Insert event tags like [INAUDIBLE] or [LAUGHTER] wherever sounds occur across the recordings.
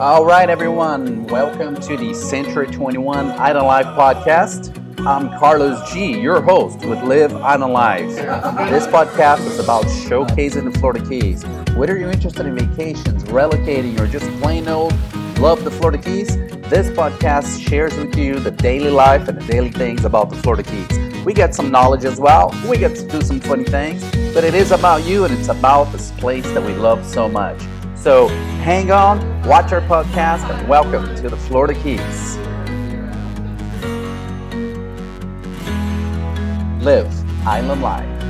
All right, everyone, welcome to the Century 21 Island Life podcast. I'm Carlos G, your host with Live Island Life. This podcast is about showcasing the Florida Keys. Whether you're interested in vacations, relocating, or just plain old love the Florida Keys, this podcast shares with you the daily life and the daily things about the Florida Keys. We get some knowledge as well. We get to do some funny things, but it is about you and it's about this place that we love so much. So hang on, watch our podcast, and welcome to the Florida Keys. Live Island Life.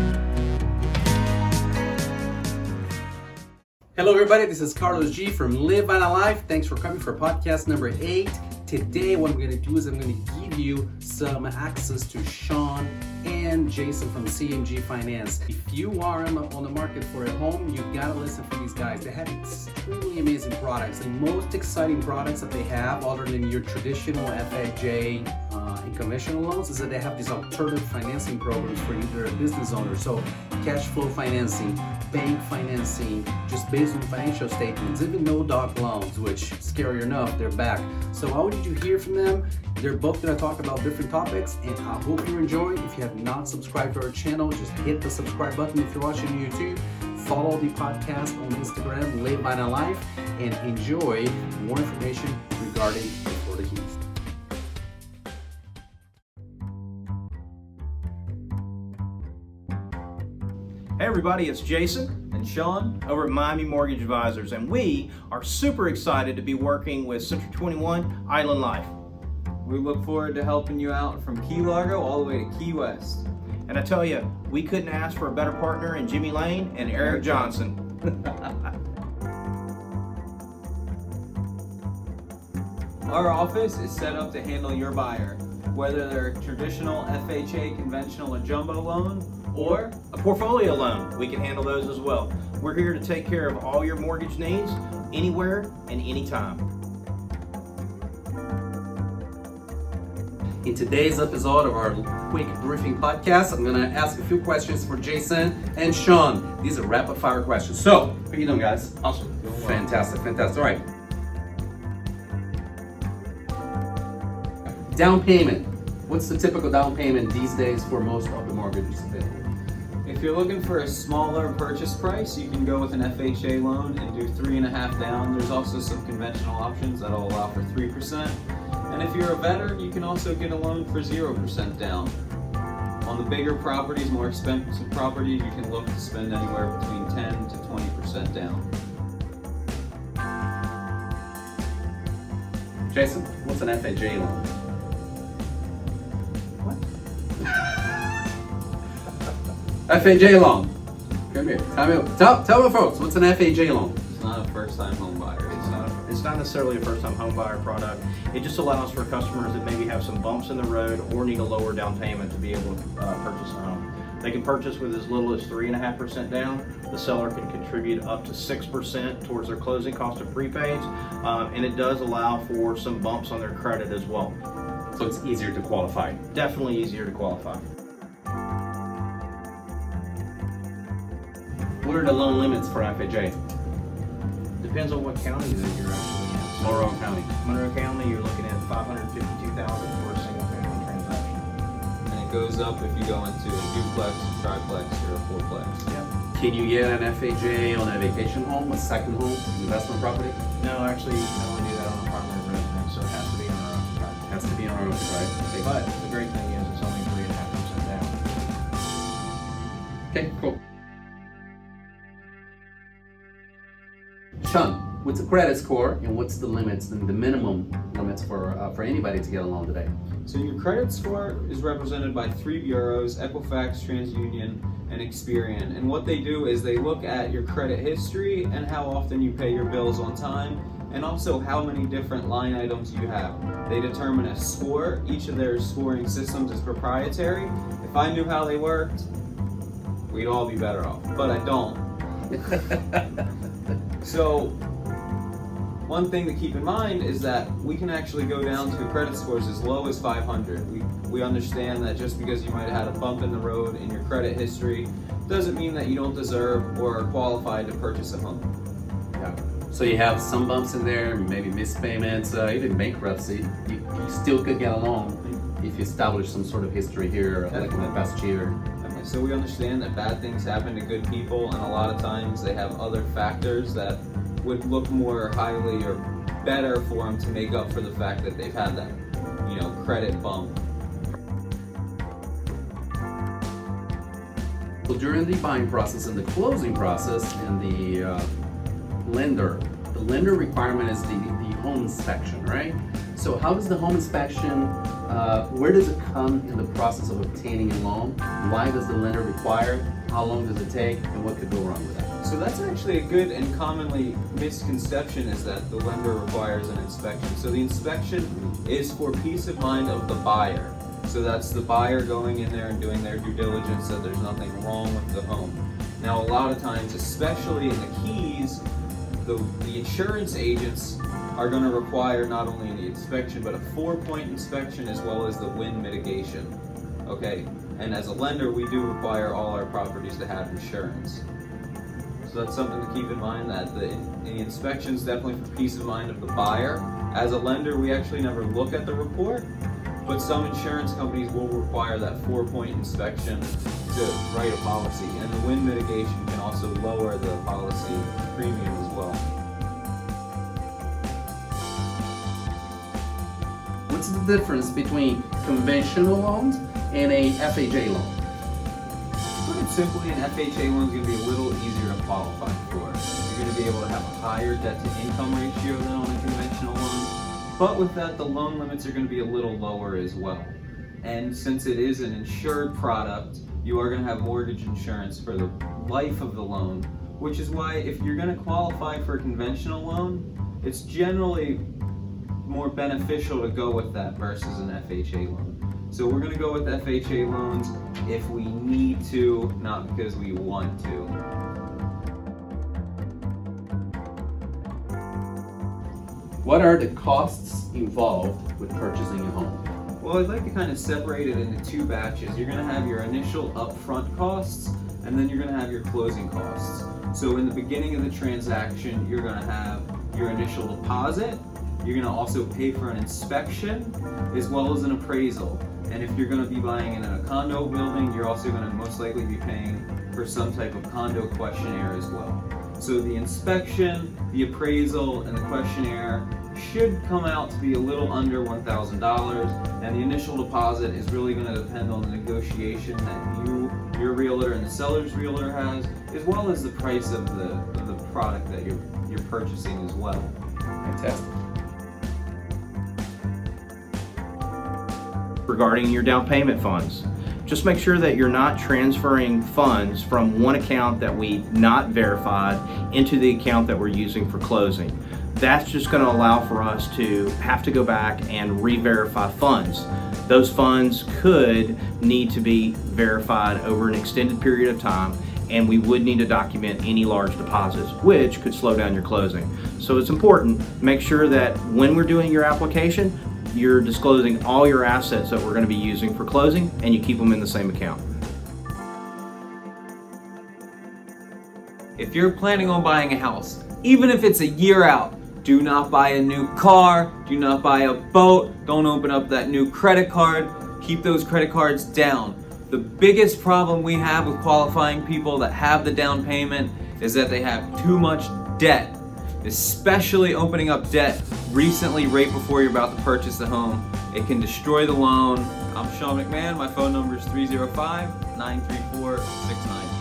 Hello, everybody. This is Carlos G from Live Island Life. Thanks for coming for podcast number eight. Today, what I'm to do is I'm to give you some access to Sean and Jason from CMG Finance. If you are on the, market for a home, you gotta listen for these guys. They have extremely amazing products. The most exciting products that they have, other than your traditional FHA uh, and conventional loans, is that they have these alternative financing programs for either a business owner. So, cash flow financing, bank financing, just based on financial statements, even no doc loans, which scary enough, they're back. So, how did you hear from them? They're both to talk about different topics, and I hope you enjoy. If you have not subscribed to our channel, just hit the subscribe button if you're watching YouTube. Follow the podcast on Instagram, Live by Life, and enjoy more information regarding everybody, it's Jason and Sean over at Miami Mortgage Advisors, and we are super excited to be working with Century 21 Island Life. We look forward to helping you out from Key Largo all the way to Key West. And I tell you, we couldn't ask for a better partner in Jimmy Lane and Eric Johnson. [LAUGHS] Our office is set up to handle your buyer, whether they're traditional FHA, conventional, or jumbo loan, or a portfolio loan. We can handle those as well. We're here to take care of all your mortgage needs anywhere and anytime. In today's episode of our quick briefing podcast, I'm gonna ask a few questions for Jason and Sean. These are rapid fire questions. So, how you doing, guys? Awesome. Fantastic, fantastic. All right. Down payment. What's the typical down payment these days for most of the mortgages available? If you're looking for a smaller purchase price, you can go with an FHA loan and do three and a half down. There's also some conventional options that'll allow for three percent. And if you're a veteran, you can also get a loan for zero percent down. On the bigger properties, more expensive properties, you can look to spend anywhere between 10 to 20 percent down. Jason, what's an FHA loan? FHA loan. Come here. Tell me, tell, tell the folks, what's an FAJ loan? It's not a first-time home buyer. It's not, it's not necessarily a first time home buyer product. It just allows for customers that maybe have some bumps in the road or need a lower down payment to be able to uh, purchase a home. They can purchase with as little as 3.5% down. The seller can contribute up to 6% towards their closing cost of prepaids. Um, and it does allow for some bumps on their credit as well. So it's easier to qualify. Definitely easier to qualify. What are the loan limits for FHA? Depends on what county that you're actually in. Monroe County. Monroe County, you're looking at 552000 for a single family transaction. And it goes up if you go into a duplex, a triplex, or a fourplex. Yeah. Can you get an FHA on a vacation home, a second home, investment property? No, actually, you can only do that on a primary residence, so it has to be on our own property. Has to be on our own, right? But the great thing is it's only three and a half percent down. Okay, cool. What's the credit score and what's the limits and the minimum limits for uh, for anybody to get a loan today? So your credit score is represented by three bureaus, Equifax, TransUnion, and Experian. And what they do is they look at your credit history and how often you pay your bills on time, and also how many different line items you have. They determine a score. Each of their scoring systems is proprietary. If I knew how they worked, we'd all be better off. But I don't. [LAUGHS] So, one thing to keep in mind is that we can actually go down to credit scores as low as 500. We, we understand that just because you might have had a bump in the road in your credit history doesn't mean that you don't deserve or are qualified to purchase a home. Yeah. So you have some bumps in there, maybe missed payments, uh, even bankruptcy. You, you still could get along if you establish some sort of history here, like in the past year. So we understand that bad things happen to good people, and a lot of times they have other factors that would look more highly or better for them to make up for the fact that they've had that, you know, credit bump. So during the buying process and the closing process and the uh, lender, the lender requirement is the, the home inspection, right? So how does the home inspection, uh, where does it come in the process of obtaining a loan? Why does the lender require it? How long does it take? And what could go wrong with that? So that's actually a good and commonly misconception is that the lender requires an inspection. So the inspection is for peace of mind of the buyer. So that's the buyer going in there and doing their due diligence that there's nothing wrong with the home. Now, a lot of times, especially in the keys, the, the insurance agents are going to require not only the inspection but a four point inspection as well as the wind mitigation. Okay, and as a lender, we do require all our properties to have insurance. So that's something to keep in mind that the, the inspection is definitely for peace of mind of the buyer. As a lender, we actually never look at the report, but some insurance companies will require that four point inspection to write a policy. And the wind mitigation can also lower the policy premium as well. What's the difference between conventional loans and a FHA loan? Put it simply, an FHA loan is going to be a little easier to qualify for. You're going to be able to have a higher debt to income ratio than on a conventional loan. But with that, the loan limits are going to be a little lower as well. And since it is an insured product, you are going to have mortgage insurance for the life of the loan, which is why if you're going to qualify for a conventional loan, it's generally more beneficial to go with that versus an FHA loan. So we're going to go with FHA loans if we need to, not because we want to. What are the costs involved with purchasing a home? Well, I'd like to kind of separate it into two batches. You're going to have your initial upfront costs, and then you're going to have your closing costs. So in the beginning of the transaction, you're going to have your initial deposit. You're going to also pay for an inspection as well as an appraisal. And if you're going to be buying in a condo building, you're also going to most likely be paying for some type of condo questionnaire as well. So the inspection, the appraisal, and the questionnaire should come out to be a little under $1,000. And the initial deposit is really going to depend on the negotiation that you, your realtor, and the seller's realtor has, as well as the price of the, of the product that you're, you're purchasing as well. Fantastic. Regarding your down payment funds. Just make sure that you're not transferring funds from one account that we not verified into the account that we're using for closing. That's just going to allow for us to have to go back and re-verify funds. Those funds could need to be verified over an extended period of time and we would need to document any large deposits, which could slow down your closing. So it's important, make sure that when we're doing your application, you're disclosing all your assets that we're going to be using for closing and you keep them in the same account. If you're planning on buying a house, even if it's a year out, do not buy a new car, do not buy a boat, don't open up that new credit card, keep those credit cards down. The biggest problem we have with qualifying people that have the down payment is that they have too much debt, especially opening up debt recently right before you're about to purchase the home. It can destroy the loan. I'm Sean McMahon. My phone number is 305 934 69.